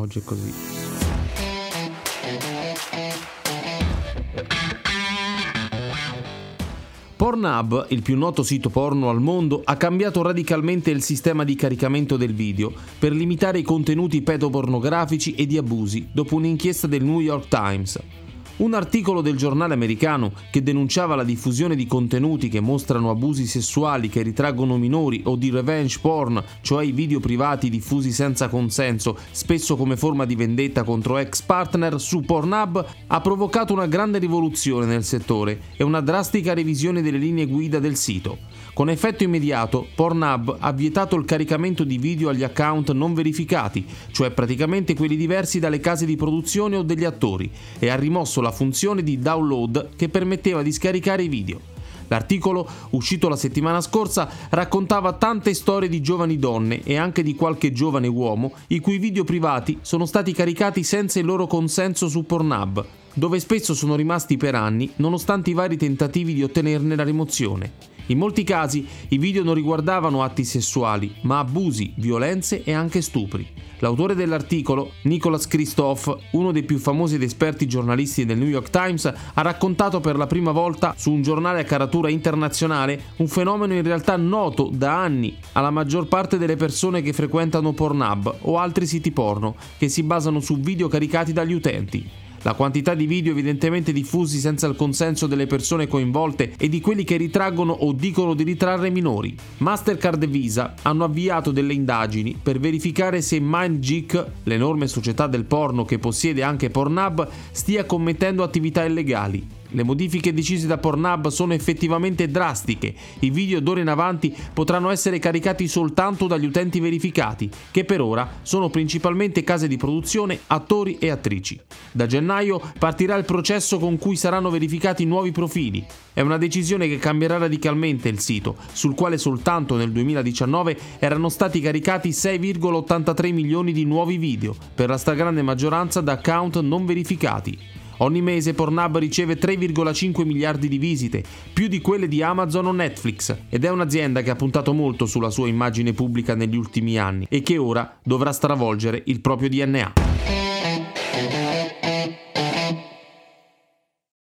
oggi è così. Pornhub, il più noto sito porno al mondo, ha cambiato radicalmente il sistema di caricamento del video per limitare i contenuti pedopornografici e di abusi dopo un'inchiesta del New York Times. Un articolo del giornale americano che denunciava la diffusione di contenuti che mostrano abusi sessuali che ritraggono minori o di revenge porn, cioè i video privati diffusi senza consenso, spesso come forma di vendetta contro ex partner su Pornhub, ha provocato una grande rivoluzione nel settore e una drastica revisione delle linee guida del sito. Con effetto immediato, Pornhub ha vietato il caricamento di video agli account non verificati, cioè praticamente quelli diversi dalle case di produzione o degli attori, e ha rimosso la funzione di download che permetteva di scaricare i video. L'articolo, uscito la settimana scorsa, raccontava tante storie di giovani donne e anche di qualche giovane uomo i cui video privati sono stati caricati senza il loro consenso su Pornhub, dove spesso sono rimasti per anni nonostante i vari tentativi di ottenerne la rimozione. In molti casi i video non riguardavano atti sessuali, ma abusi, violenze e anche stupri. L'autore dell'articolo, Nicholas Christoph, uno dei più famosi ed esperti giornalisti del New York Times, ha raccontato per la prima volta su un giornale a caratura internazionale un fenomeno in realtà noto da anni alla maggior parte delle persone che frequentano Pornhub o altri siti porno che si basano su video caricati dagli utenti. La quantità di video evidentemente diffusi senza il consenso delle persone coinvolte e di quelli che ritraggono o dicono di ritrarre minori. Mastercard e Visa hanno avviato delle indagini per verificare se MindGeek, l'enorme società del porno che possiede anche Pornhub, stia commettendo attività illegali. Le modifiche decise da Pornhub sono effettivamente drastiche. I video d'ora in avanti potranno essere caricati soltanto dagli utenti verificati, che per ora sono principalmente case di produzione, attori e attrici. Da gennaio partirà il processo con cui saranno verificati nuovi profili. È una decisione che cambierà radicalmente il sito, sul quale soltanto nel 2019 erano stati caricati 6,83 milioni di nuovi video, per la stragrande maggioranza da account non verificati. Ogni mese Pornhub riceve 3,5 miliardi di visite, più di quelle di Amazon o Netflix, ed è un'azienda che ha puntato molto sulla sua immagine pubblica negli ultimi anni e che ora dovrà stravolgere il proprio DNA.